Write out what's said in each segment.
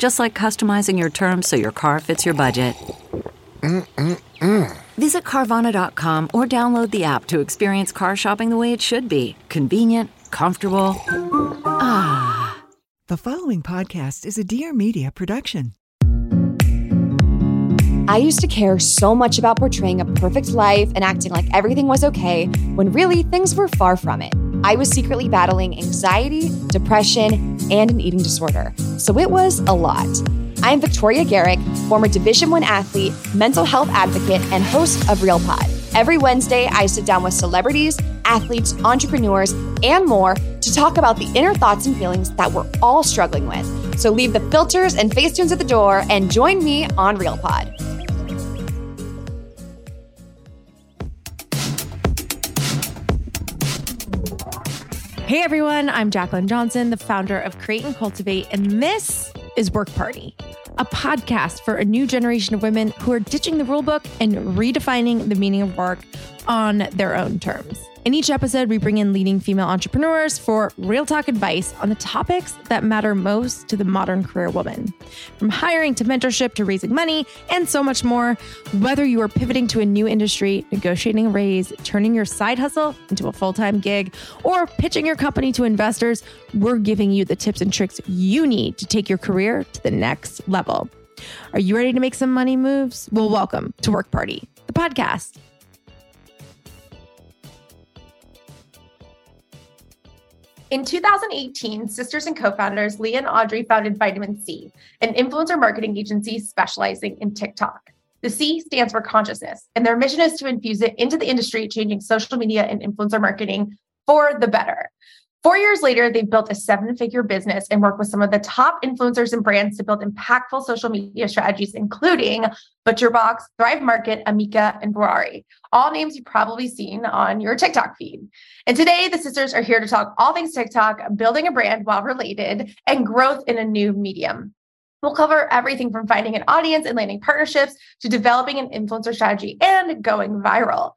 Just like customizing your terms so your car fits your budget. Mm-mm-mm. Visit Carvana.com or download the app to experience car shopping the way it should be convenient, comfortable. Ah. The following podcast is a Dear Media production. I used to care so much about portraying a perfect life and acting like everything was okay when really things were far from it. I was secretly battling anxiety, depression, and an eating disorder. So it was a lot. I'm Victoria Garrick, former Division 1 athlete, mental health advocate, and host of Real Pod. Every Wednesday, I sit down with celebrities, athletes, entrepreneurs, and more to talk about the inner thoughts and feelings that we're all struggling with. So leave the filters and facetunes at the door and join me on Real Pod. Hey everyone, I'm Jaclyn Johnson, the founder of Create and Cultivate, and this is Work Party, a podcast for a new generation of women who are ditching the rulebook and redefining the meaning of work on their own terms. In each episode, we bring in leading female entrepreneurs for real talk advice on the topics that matter most to the modern career woman. From hiring to mentorship to raising money and so much more, whether you are pivoting to a new industry, negotiating a raise, turning your side hustle into a full time gig, or pitching your company to investors, we're giving you the tips and tricks you need to take your career to the next level. Are you ready to make some money moves? Well, welcome to Work Party, the podcast. In 2018, sisters and co founders Leigha and Audrey founded Vitamin C, an influencer marketing agency specializing in TikTok. The C stands for consciousness, and their mission is to infuse it into the industry, changing social media and influencer marketing for the better. Four years later, they've built a seven figure business and work with some of the top influencers and brands to build impactful social media strategies, including ButcherBox, Thrive Market, Amika, and Vuori. All names you've probably seen on your TikTok feed. And today, the sisters are here to talk all things TikTok, building a brand while related, and growth in a new medium. We'll cover everything from finding an audience and landing partnerships to developing an influencer strategy and going viral.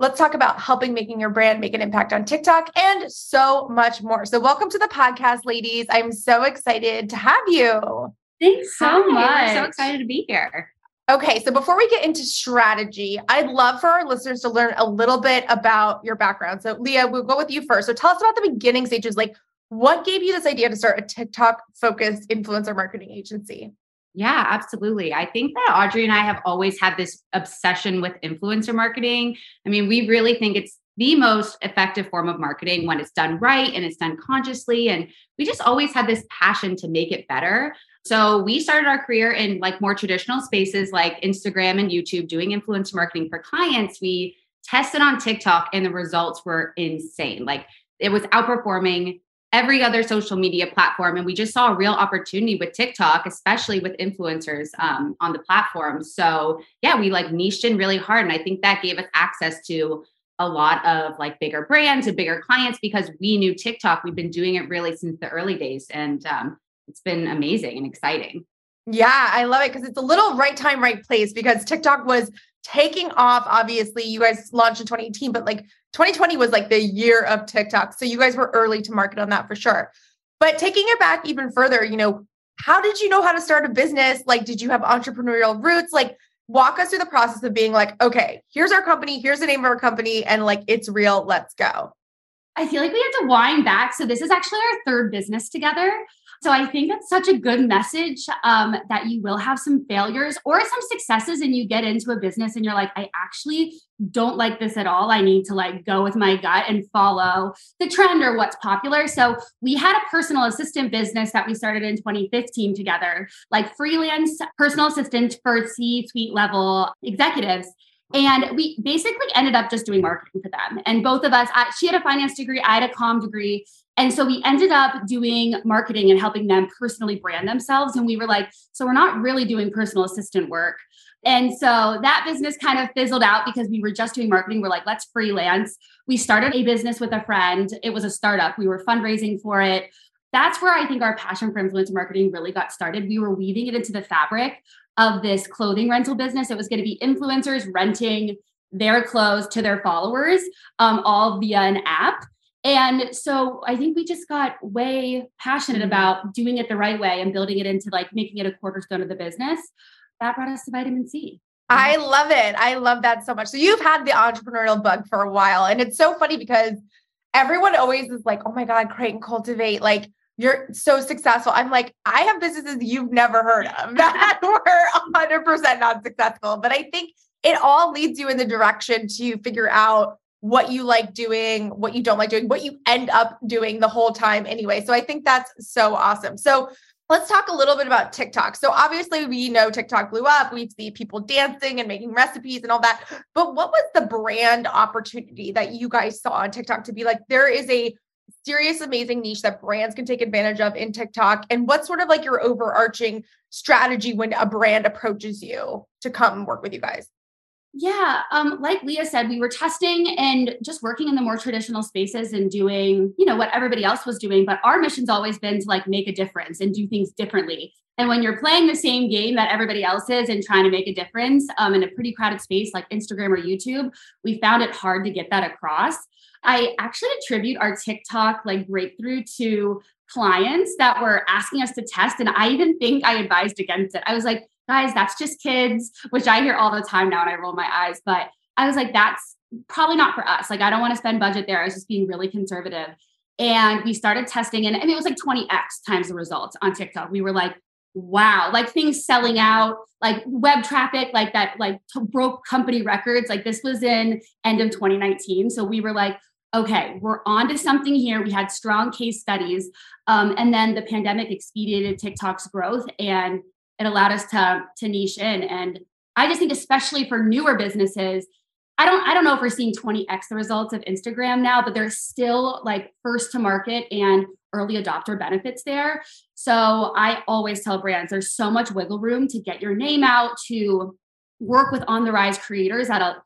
Let's talk about helping making your brand make an impact on TikTok and so much more. So, welcome to the podcast, ladies. I'm so excited to have you. Thanks so Hi, much. We're so excited to be here. Okay, so before we get into strategy, I'd love for our listeners to learn a little bit about your background. So, Leigha, we'll go with you first. So, tell us about the beginning stages. Like, what gave you this idea to start a TikTok focused influencer marketing agency? Yeah, absolutely. I think that Audrey and I have always had this obsession with influencer marketing. I mean, we really think it's the most effective form of marketing when it's done right and it's done consciously. And we just always had this passion to make it better. So we started our career in like more traditional spaces like Instagram and YouTube doing influencer marketing for clients. We tested on TikTok and the results were insane. Like it was outperforming every other social media platform. And we just saw a real opportunity with TikTok, especially with influencers um, on the platform. So yeah, we like niched in really hard. And I think that gave us access to a lot of like bigger brands and bigger clients because we knew TikTok. We've been doing it really since the early days. And um, it's been amazing and exciting. Yeah, I love it because it's a little right time, right place because TikTok was taking off. Obviously, you guys launched in 2018, but like 2020 was like the year of TikTok. So you guys were early to market on that for sure. But taking it back even further, you know, how did you know how to start a business? Like, did you have entrepreneurial roots? Like, walk us through the process of being like, okay, here's our company, here's the name of our company, and like, it's real, let's go. I feel like we have to wind back. So this is actually our third business together. So I think it's such a good message um, that you will have some failures or some successes, and you get into a business and you're like, I actually don't like this at all. I need to like go with my gut and follow the trend or what's popular. So we had a personal assistant business that we started in 2015 together, like freelance personal assistant for C-suite level executives. And we basically ended up just doing marketing for them. And both of us, I, she had a finance degree, I had a com degree. And so we ended up doing marketing and helping them personally brand themselves. And we were like, so we're not really doing personal assistant work. And so that business kind of fizzled out because we were just doing marketing. We're like, let's freelance. We started a business with a friend. It was a startup. We were fundraising for it. That's where I think our passion for influencer marketing really got started. We were weaving it into the fabric of this clothing rental business. It was going to be influencers renting their clothes to their followers, um, all via an app. And so I think we just got way passionate mm-hmm. about doing it the right way and building it into like making it a cornerstone of the business. That brought us to vitamin C. I love it. I love that so much. So you've had the entrepreneurial bug for a while. And it's so funny because everyone always is like, oh my God, create and cultivate. Like you're so successful. I'm like, I have businesses you've never heard of that were 100% not successful. But I think it all leads you in the direction to figure out what you like doing, what you don't like doing, what you end up doing the whole time anyway. So I think that's so awesome. So let's talk a little bit about TikTok. So obviously we know TikTok blew up. We see people dancing and making recipes and all that. But what was the brand opportunity that you guys saw on TikTok to be like there is a serious, amazing niche that brands can take advantage of in TikTok? And what's sort of like your overarching strategy when a brand approaches you to come work with you guys? Yeah, um, like Leigha said, we were testing and just working in the more traditional spaces and doing, you know, what everybody else was doing. But our mission's always been to like make a difference and do things differently. And when you're playing the same game that everybody else is and trying to make a difference um, in a pretty crowded space like Instagram or YouTube, we found it hard to get that across. I actually attribute our TikTok like breakthrough to clients that were asking us to test. And I even think I advised against it. I was like, guys, that's just kids, which I hear all the time now and I roll my eyes. But I was like, that's probably not for us. Like, I don't want to spend budget there. I was just being really conservative. And we started testing, and I mean, it was like 20x times the results on TikTok. We were like, wow, like things selling out, like web traffic, like that, like broke company records. Like this was in end of 2019. So we were like, okay, we're on to something here. We had strong case studies. Um, and then the pandemic expedited TikTok's growth and it allowed us to, to niche in. And I just think, especially for newer businesses, I don't, I don't know if we're seeing 20x the results of Instagram now, but there's still like first to market and early adopter benefits there. So I always tell brands there's so much wiggle room to get your name out, to work with on the rise creators at a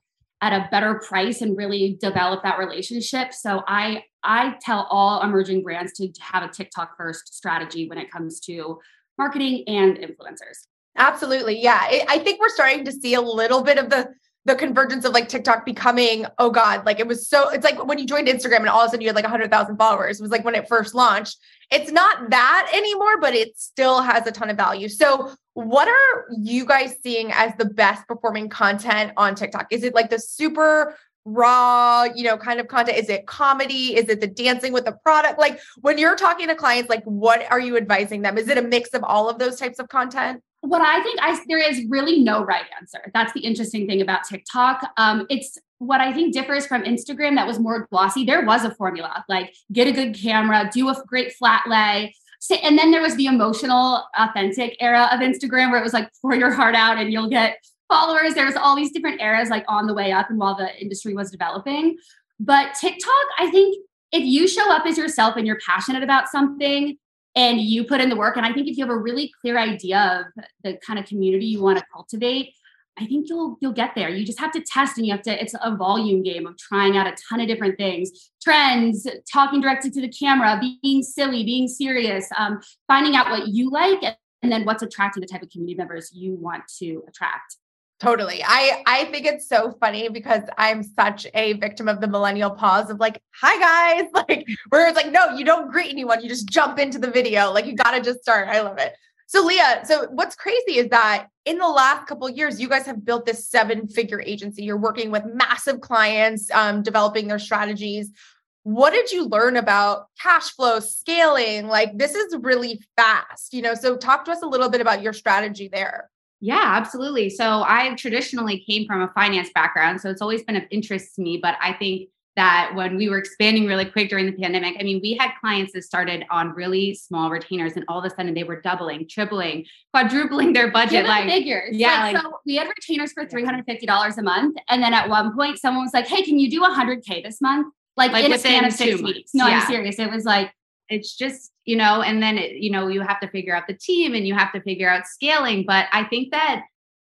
at a better price and really develop that relationship. So I I tell all emerging brands to have a TikTok first strategy when it comes to marketing and influencers. Absolutely. Yeah. I think we're starting to see a little bit of the the convergence of like TikTok becoming, oh God, like it was so, it's like when you joined Instagram and all of a sudden you had like 100,000 followers. It was like when it first launched. It's not that anymore, but it still has a ton of value. So, what are you guys seeing as the best performing content on TikTok? Is it like the super raw, you know, kind of content? Is it comedy? Is it the dancing with the product? Like when you're talking to clients, like what are you advising them? Is it a mix of all of those types of content? what I think I there is really no right answer. That's the interesting thing about TikTok. Um, it's what I think differs from Instagram that was more glossy. There was a formula, like get a good camera, do a great flat lay. And then there was the emotional, authentic era of Instagram where it was like pour your heart out and you'll get followers. There's all these different eras like on the way up and while the industry was developing. But TikTok, I think if you show up as yourself and you're passionate about something, and you put in the work and i think if you have a really clear idea of the kind of community you want to cultivate i think you'll you'll get there you just have to test and you have to it's a volume game of trying out a ton of different things trends talking directly to the camera being silly being serious um, finding out what you like and then what's attracting the type of community members you want to attract Totally. I I think it's so funny because I'm such a victim of the millennial pause of like, "Hi guys." Like where it's like, "No, you don't greet anyone. You just jump into the video. Like you got to just start." I love it. So Leigha, so what's crazy is that in the last couple years, you guys have built this seven-figure agency. You're working with massive clients, um, developing their strategies. what did you learn about cash flow scaling? Like this is really fast, you know. So talk to us a little bit about your strategy there. Yeah, absolutely. So I traditionally came from a finance background, so it's always been of interest to me, but I think that when we were expanding really quick during the pandemic, I mean, we had clients that started on really small retainers and all of a sudden they were doubling, tripling, quadrupling their budget. like figures. Yeah. Like, like, so we had retainers for $350 a month. And then at one point someone was like, Hey, can you do 100K this month? Like, like in a span of six weeks. No, yeah. I'm serious. It was like, it's just, you know, and then, it, you know, you have to figure out the team and you have to figure out scaling. But I think that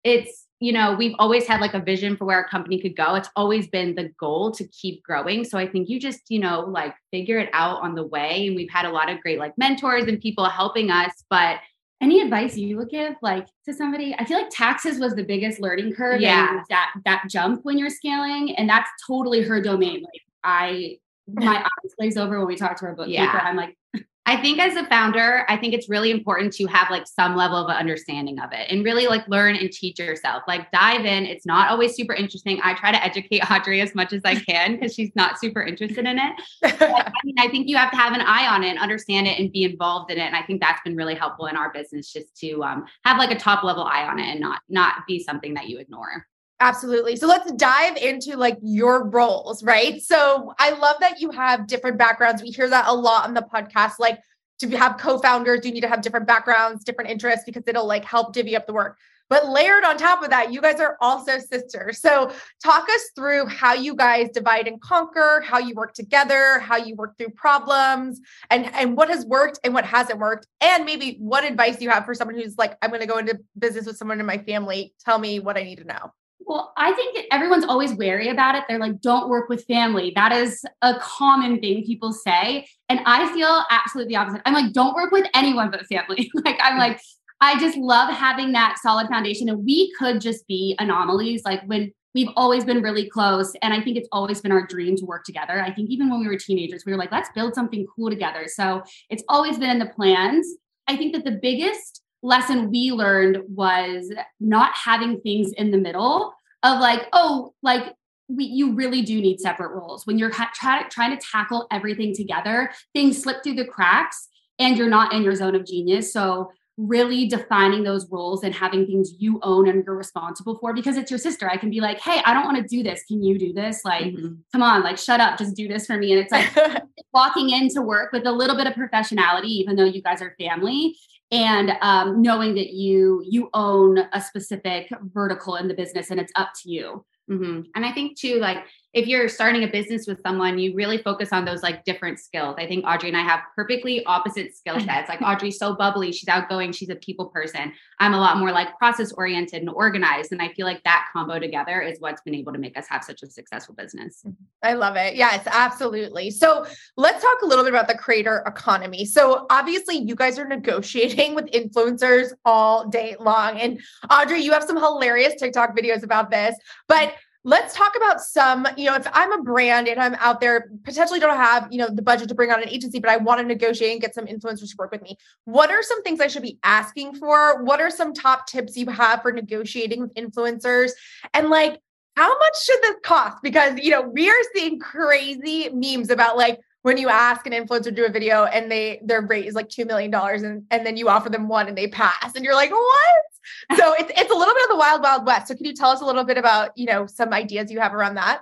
it's, you know, we've always had like a vision for where a company could go. It's always been the goal to keep growing. So I think you just, you know, like figure it out on the way. And we've had a lot of great like mentors and people helping us. But any advice you would give like to somebody? I feel like taxes was the biggest learning curve. Yeah. that that jump when you're scaling. And that's totally her domain. Like I my eyes glaze over when we talk to our bookkeeper. Yeah. I'm like, I think as a founder, I think it's really important to have like some level of understanding of it and really like learn and teach yourself. Like dive in. It's not always super interesting. I try to educate Audrey as much as I can because she's not super interested in it. But, I mean, I think you have to have an eye on it and understand it and be involved in it. And I think that's been really helpful in our business just to um, have like a top level eye on it and not not be something that you ignore. Absolutely. So let's dive into like your roles, right? So I love that you have different backgrounds. We hear that a lot on the podcast. Like to have co-founders, you need to have different backgrounds, different interests because it'll like help divvy up the work. But layered on top of that, you guys are also sisters. So talk us through how you guys divide and conquer, how you work together, how you work through problems, and and what has worked and what hasn't worked, and maybe what advice you have for someone who's like, I'm going to go into business with someone in my family. Tell me what I need to know. Well, I think everyone's always wary about it. They're like, don't work with family. That is a common thing people say. And I feel absolutely the opposite. I'm like, don't work with anyone but family. like, I'm like, I just love having that solid foundation. And we could just be anomalies. Like, when we've always been really close. And I think it's always been our dream to work together. I think even when we were teenagers, we were like, let's build something cool together. So it's always been in the plans. I think that the biggest lesson we learned was not having things in the middle of like, oh, like we, you really do need separate roles when you're ha- try, trying to tackle everything together. Things slip through the cracks, and you're not in your zone of genius. So really defining those roles and having things you own and you're responsible for because it's your sister. I can be like, hey, I don't want to do this. Can you do this? Like, mm-hmm. come on, like, shut up, just do this for me. And it's like walking into work with a little bit of professionality, even though you guys are family and um, knowing that you you own a specific vertical in the business and it's up to you mm-hmm. and i think too like if you're starting a business with someone, you really focus on those like different skills. I think Audrey and I have perfectly opposite skill sets. Like Audrey's so bubbly, she's outgoing, she's a people person. I'm a lot more like process oriented and organized. And I feel like that combo together is what's been able to make us have such a successful business. Mm-hmm. I love it. Yes, absolutely. So let's talk a little bit about the creator economy. So obviously, you guys are negotiating with influencers all day long. And Audrey, you have some hilarious TikTok videos about this, but let's talk about some you know if i'm a brand and i'm out there potentially don't have you know the budget to bring on an agency but i want to negotiate and get some influencers to work with me. What are some things i should be asking for? What are some top tips you have for negotiating with influencers? And like how much should this cost? Because you know we are seeing crazy memes about like when you ask an influencer to do a video and they their rate is like two million dollars and, and then you offer them one and they pass and you're like what so it's it's a little bit of the wild wild west. So can you tell us a little bit about you know some ideas you have around that?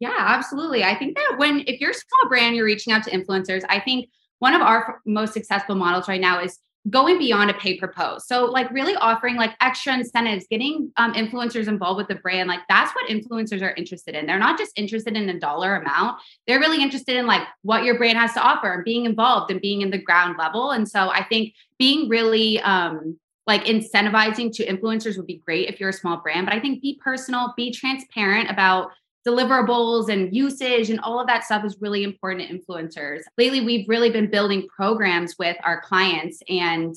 Yeah, absolutely. I think that when if you're a small brand, you're reaching out to influencers. I think one of our most successful models right now is going beyond a pay per post. So like really offering like extra incentives, getting um, influencers involved with the brand. Like that's what influencers are interested in. They're not just interested in a dollar amount. They're really interested in like what your brand has to offer and being involved and being in the ground level. And so I think being really um, like incentivizing to influencers would be great if you're a small brand, but I think be personal, be transparent about deliverables and usage and all of that stuff is really important to influencers. Lately, we've really been building programs with our clients and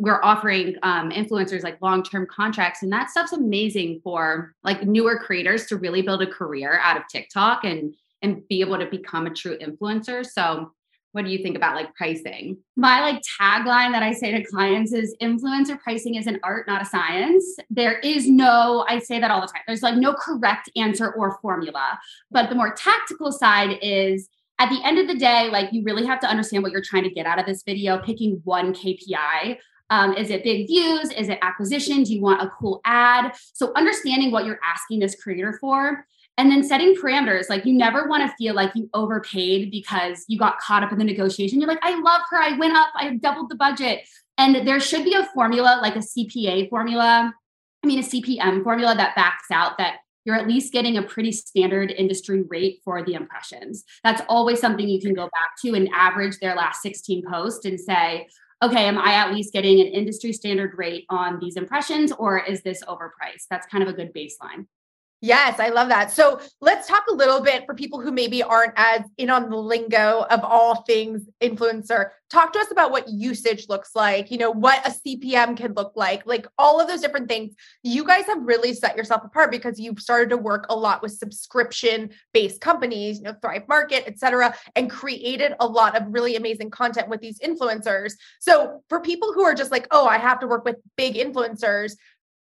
we're offering um, influencers like long-term contracts and that stuff's amazing for like newer creators to really build a career out of tiktok and and be able to become a true influencer so what do you think about like pricing? My like tagline that I say to clients is influencer pricing is an art, not a science. There is no, I say that all the time. There's like no correct answer or formula. But the more tactical side is at the end of the day, like you really have to understand what you're trying to get out of this video, picking one KPI. Um, is it big views? Is it acquisition? Do you want a cool ad? So understanding what you're asking this creator for and then setting parameters. Like you never want to feel like you overpaid because you got caught up in the negotiation. You're like, I love her. I went up. I doubled the budget. And there should be a formula, like a CPA formula. I mean, a CPM formula that backs out that you're at least getting a pretty standard industry rate for the impressions. That's always something you can go back to and average their last 16 posts and say, okay, am I at least getting an industry standard rate on these impressions or is this overpriced? That's kind of a good baseline. Yes, I love that. So let's talk a little bit for people who maybe aren't as in on the lingo of all things influencer. Talk to us about what usage looks like, you know, what a CPM can look like, like all of those different things. You guys have really set yourself apart because you've started to work a lot with subscription based companies, you know, Thrive Market, et cetera, and created a lot of really amazing content with these influencers. So for people who are just like, oh, I have to work with big influencers,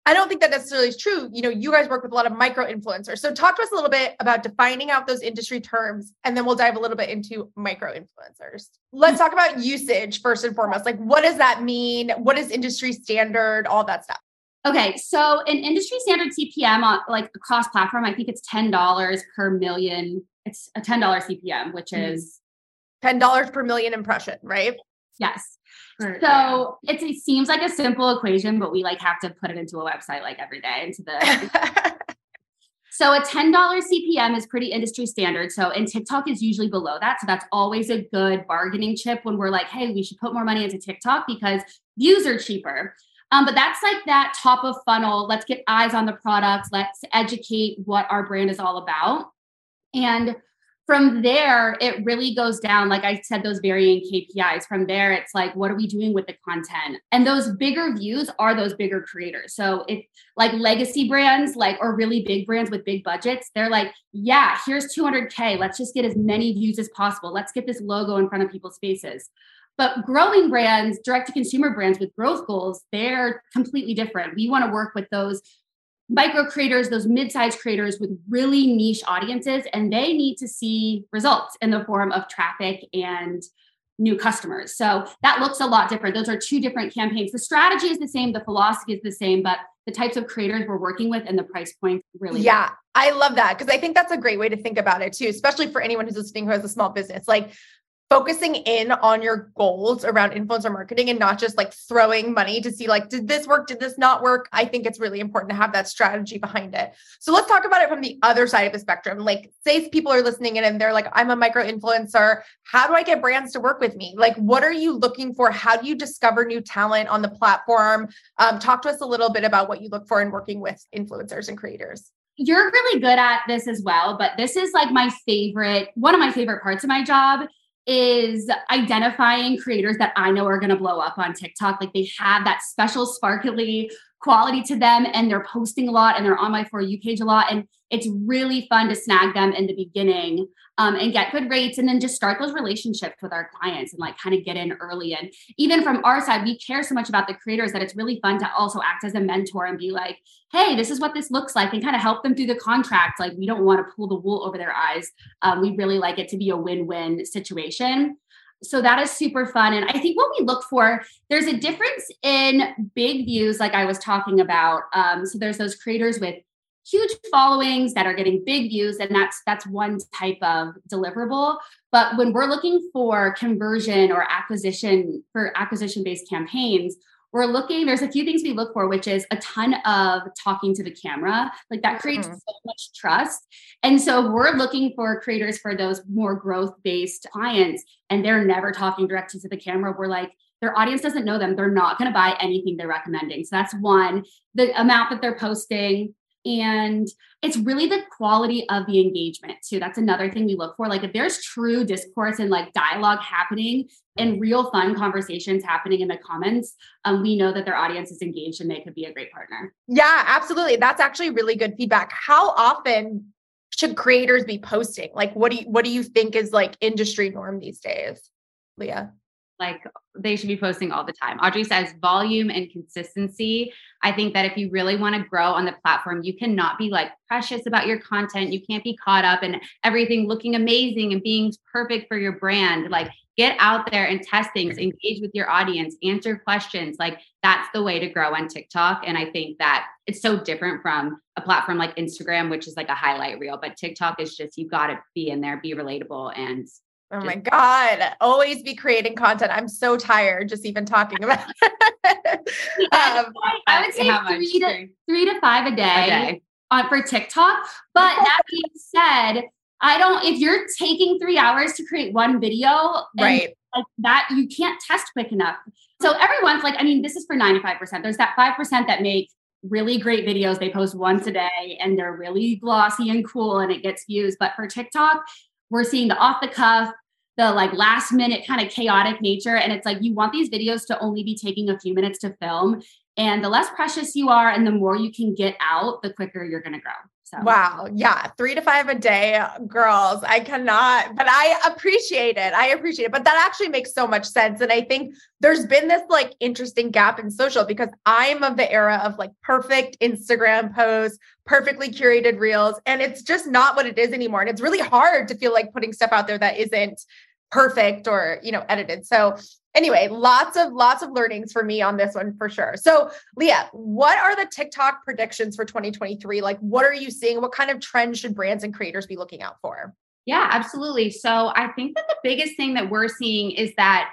I don't think that necessarily is true. You know, you guys work with a lot of micro influencers. So talk to us a little bit about defining out those industry terms and then we'll dive a little bit into micro influencers. Let's talk about usage first and foremost. Like what does that mean? What is industry standard? All that stuff. Okay, so an industry standard CPM on like across platform, I think it's ten dollars per million. It's a ten dollar CPM, which mm-hmm. is ten dollars per million impression, right? Yes. So it's, it seems like a simple equation, but we like have to put it into a website like every day into the. so a $10 CPM is pretty industry standard. So and TikTok is usually below that. So that's always a good bargaining chip when we're like, hey, we should put more money into TikTok because views are cheaper. Um, but that's like that top of funnel. Let's get eyes on the product. Let's educate what our brand is all about. And from there, it really goes down. Like I said, those varying KPIs. From there, it's like, what are we doing with the content? And those bigger views are those bigger creators. So if like legacy brands, like or really big brands with big budgets, they're like, yeah, here's 200K. Let's just get as many views as possible. Let's get this logo in front of people's faces. But growing brands, direct to consumer brands with growth goals, they're completely different. We want to work with those micro creators, those mid-sized creators with really niche audiences, and they need to see results in the form of traffic and new customers. So that looks a lot different. Those are two different campaigns. The strategy is the same, the philosophy is the same, but the types of creators we're working with and the price point really yeah i love that because i think that's a great way to think about it too especially for anyone who's listening who has a small business like focusing in on your goals around influencer marketing and not just like throwing money to see like did this work did this not work? I think it's really important to have that strategy behind it. So let's talk about it from the other side of the spectrum. Like say people are listening in and they're like i'm a micro influencer. How do i get brands to work with me? Like what are you looking for? How do you discover new talent on the platform? Um, talk to us a little bit about what you look for in working with influencers and creators. You're really good at this as well but this is like my favorite one of my favorite parts of my job is identifying creators that I know are going to blow up on TikTok. Like they have that special sparkly quality to them and they're posting a lot and they're on my For You page a lot. And it's really fun to snag them in the beginning um, and get good rates and then just start those relationships with our clients and like kind of get in early. And even from our side, we care so much about the creators that it's really fun to also act as a mentor and be like, hey, this is what this looks like and kind of help them through the contract. Like we don't want to pull the wool over their eyes. Um, we really like it to be a win win situation so that is super fun. And I think what we look for, there's a difference in big views, like I was talking about. Um, so there's those creators with huge followings that are getting big views, and that's that's one type of deliverable. But when we're looking for conversion or acquisition for acquisition based campaigns, we're looking there's a few things we look for which is a ton of talking to the camera. Like that creates mm-hmm. so much trust. And so we're looking for creators for those more growth based clients and they're never talking directly to the camera. We're like their audience doesn't know them. They're not going to buy anything they're recommending. So that's one the amount that they're posting and it's really the quality of the engagement too. That's another thing we look for. Like if there's true discourse and like dialogue happening and real fun conversations happening in the comments um, we know that their audience is engaged and they could be a great partner. Yeah absolutely. That's actually really good feedback. How often should creators be posting? Like what do you what do you think is like industry norm these days leigha like they should be posting all the time. Audrey says volume and consistency. I think that if you really want to grow on the platform, you cannot be like precious about your content. You can't be caught up in everything looking amazing and being perfect for your brand. Like get out there and test things, engage with your audience, answer questions. Like that's the way to grow on TikTok. And I think that it's so different from a platform like Instagram, which is like a highlight reel, but TikTok is just you got to be in there, be relatable and Oh my God. Always be creating content. I'm so tired just even talking about it. um, I would say three to, three to five a day, a day. On, for TikTok. But that being said, I don't, if you're taking three hours to create one video, right. Like that, you can't test quick enough. So everyone's like, I mean, this is for 95%. There's that 5% that make really great videos. They post once a day and they're really glossy and cool and it gets views. But for TikTok, we're seeing the off the cuff, the like last minute kind of chaotic nature. And it's like you want these videos to only be taking a few minutes to film. And the less precious you are and the more you can get out, the quicker you're going to grow. So. Wow. Yeah. Three to five a day, girls. I cannot, but I appreciate it. I appreciate it. But that actually makes so much sense. And I think there's been this like interesting gap in social because I'm of the era of like perfect Instagram posts, perfectly curated reels. And it's just not what it is anymore. And it's really hard to feel like putting stuff out there that isn't perfect or you know edited. So anyway lots of lots of learnings for me on this one for sure. So leigha what are the tiktok predictions for 2023 like what are you seeing? What kind of trends should brands and creators be looking out for? Yeah absolutely. So i think that the biggest thing that we're seeing is that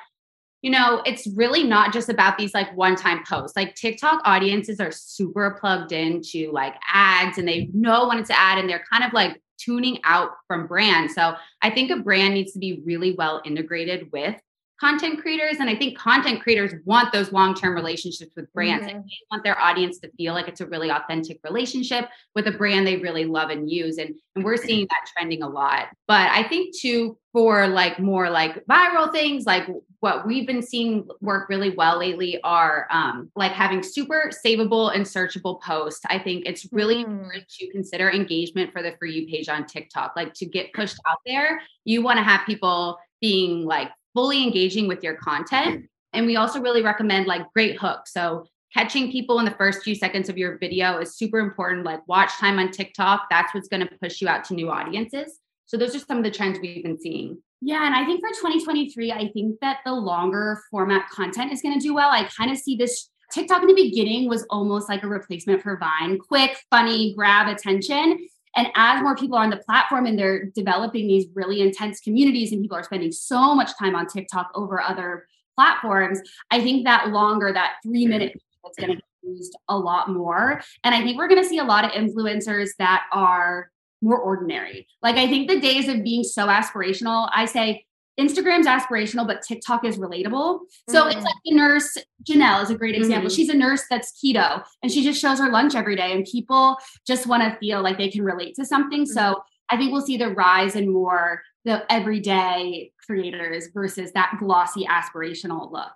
you know, it's really not just about these like one time posts. Like TikTok audiences are super plugged into like ads and they know when it's an ad and they're kind of like tuning out from brands. So I think a brand needs to be really well integrated with content creators. And I think content creators want those long term relationships with brands. Mm-hmm. They want their audience to feel like it's a really authentic relationship with a brand they really love and use. And, and we're seeing that trending a lot. But I think too, for like more like viral things, like what we've been seeing work really well lately are um, like having super savable and searchable posts. I think it's really mm. important to consider engagement for the For You page on TikTok. Like to get pushed out there, you want to have people being like fully engaging with your content. And we also really recommend like great hooks. So catching people in the first few seconds of your video is super important. Like watch time on TikTok, that's what's going to push you out to new audiences. So those are some of the trends we've been seeing. Yeah, and I think for 2023, I think that the longer format content is going to do well. I kind of see this TikTok in the beginning was almost like a replacement for Vine, quick, funny, grab attention. And as more people are on the platform and they're developing these really intense communities and people are spending so much time on TikTok over other platforms, I think that longer, that three minute is going to be used a lot more. And I think we're going to see a lot of influencers that are more ordinary. Like I think the days of being so aspirational, I say Instagram's aspirational, but TikTok is relatable. So mm-hmm. it's like the nurse, Janelle is a great example. Mm-hmm. She's a nurse that's keto and she just shows her lunch every day, and people just want to feel like they can relate to something. Mm-hmm. So I think we'll see the rise in more the everyday creators versus that glossy aspirational look.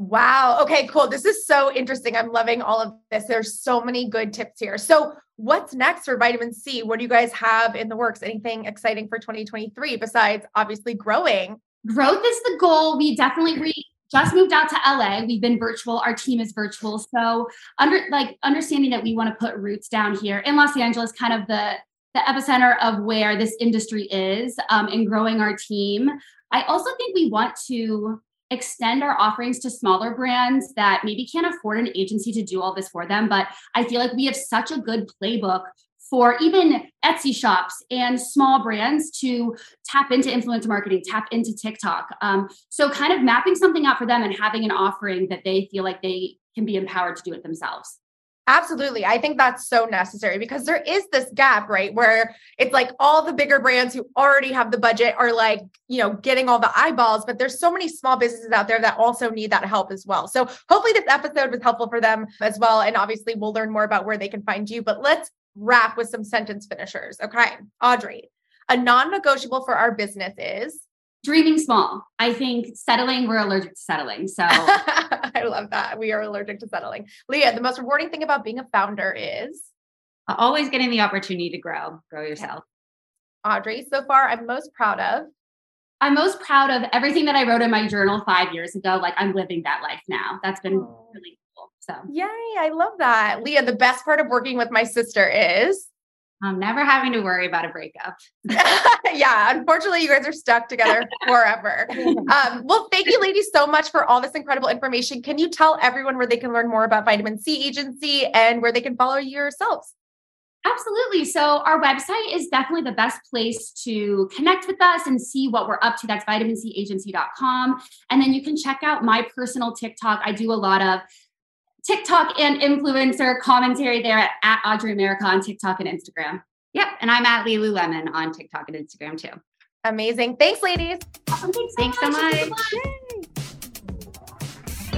Wow. Okay, cool. This is so interesting. I'm loving all of this. There's so many good tips here. So, what's next for vitamin C? What do you guys have in the works? Anything exciting for 2023 besides obviously growing? Growth is the goal. We definitely we just moved out to LA. We've been virtual. Our team is virtual. So, under like understanding that we want to put roots down here in Los Angeles, kind of the the epicenter of where this industry is, um, and growing our team. I also think we want to extend our offerings to smaller brands that maybe can't afford an agency to do all this for them. But I feel like we have such a good playbook for even Etsy shops and small brands to tap into influencer marketing, tap into TikTok. Um, so, kind of mapping something out for them and having an offering that they feel like they can be empowered to do it themselves. Absolutely. I think that's so necessary because there is this gap, right? Where it's like all the bigger brands who already have the budget are like, you know, getting all the eyeballs, but there's so many small businesses out there that also need that help as well. So hopefully this episode was helpful for them as well. And obviously we'll learn more about where they can find you, but let's wrap with some sentence finishers. Okay. Audrey, a non negotiable for our business is dreaming small. I think settling, we're allergic to settling. So I love that. We are allergic to settling. Leigha, the most rewarding thing about being a founder is uh, always getting the opportunity to grow, grow yourself. Audrey, so far I'm most proud of I'm most proud of everything that I wrote in my journal five years ago. Like I'm living that life now. That's been really cool. So, yay, I love that. Leigha, the best part of working with my sister is I'm never having to worry about a breakup. yeah, unfortunately, you guys are stuck together forever. Um, well, thank you, ladies, so much for all this incredible information. Can you tell everyone where they can learn more about Vitamin C Agency and where they can follow yourselves? Absolutely. So, our website is definitely the best place to connect with us and see what we're up to. That's vitamincagency.com. And then you can check out my personal TikTok. I do a lot of TikTok and influencer commentary there at, at Audrey America on TikTok and Instagram. Yep. And I'm at Lululemon on TikTok and Instagram too. Amazing. Thanks, ladies. Awesome. Thanks so Thanks much. so much.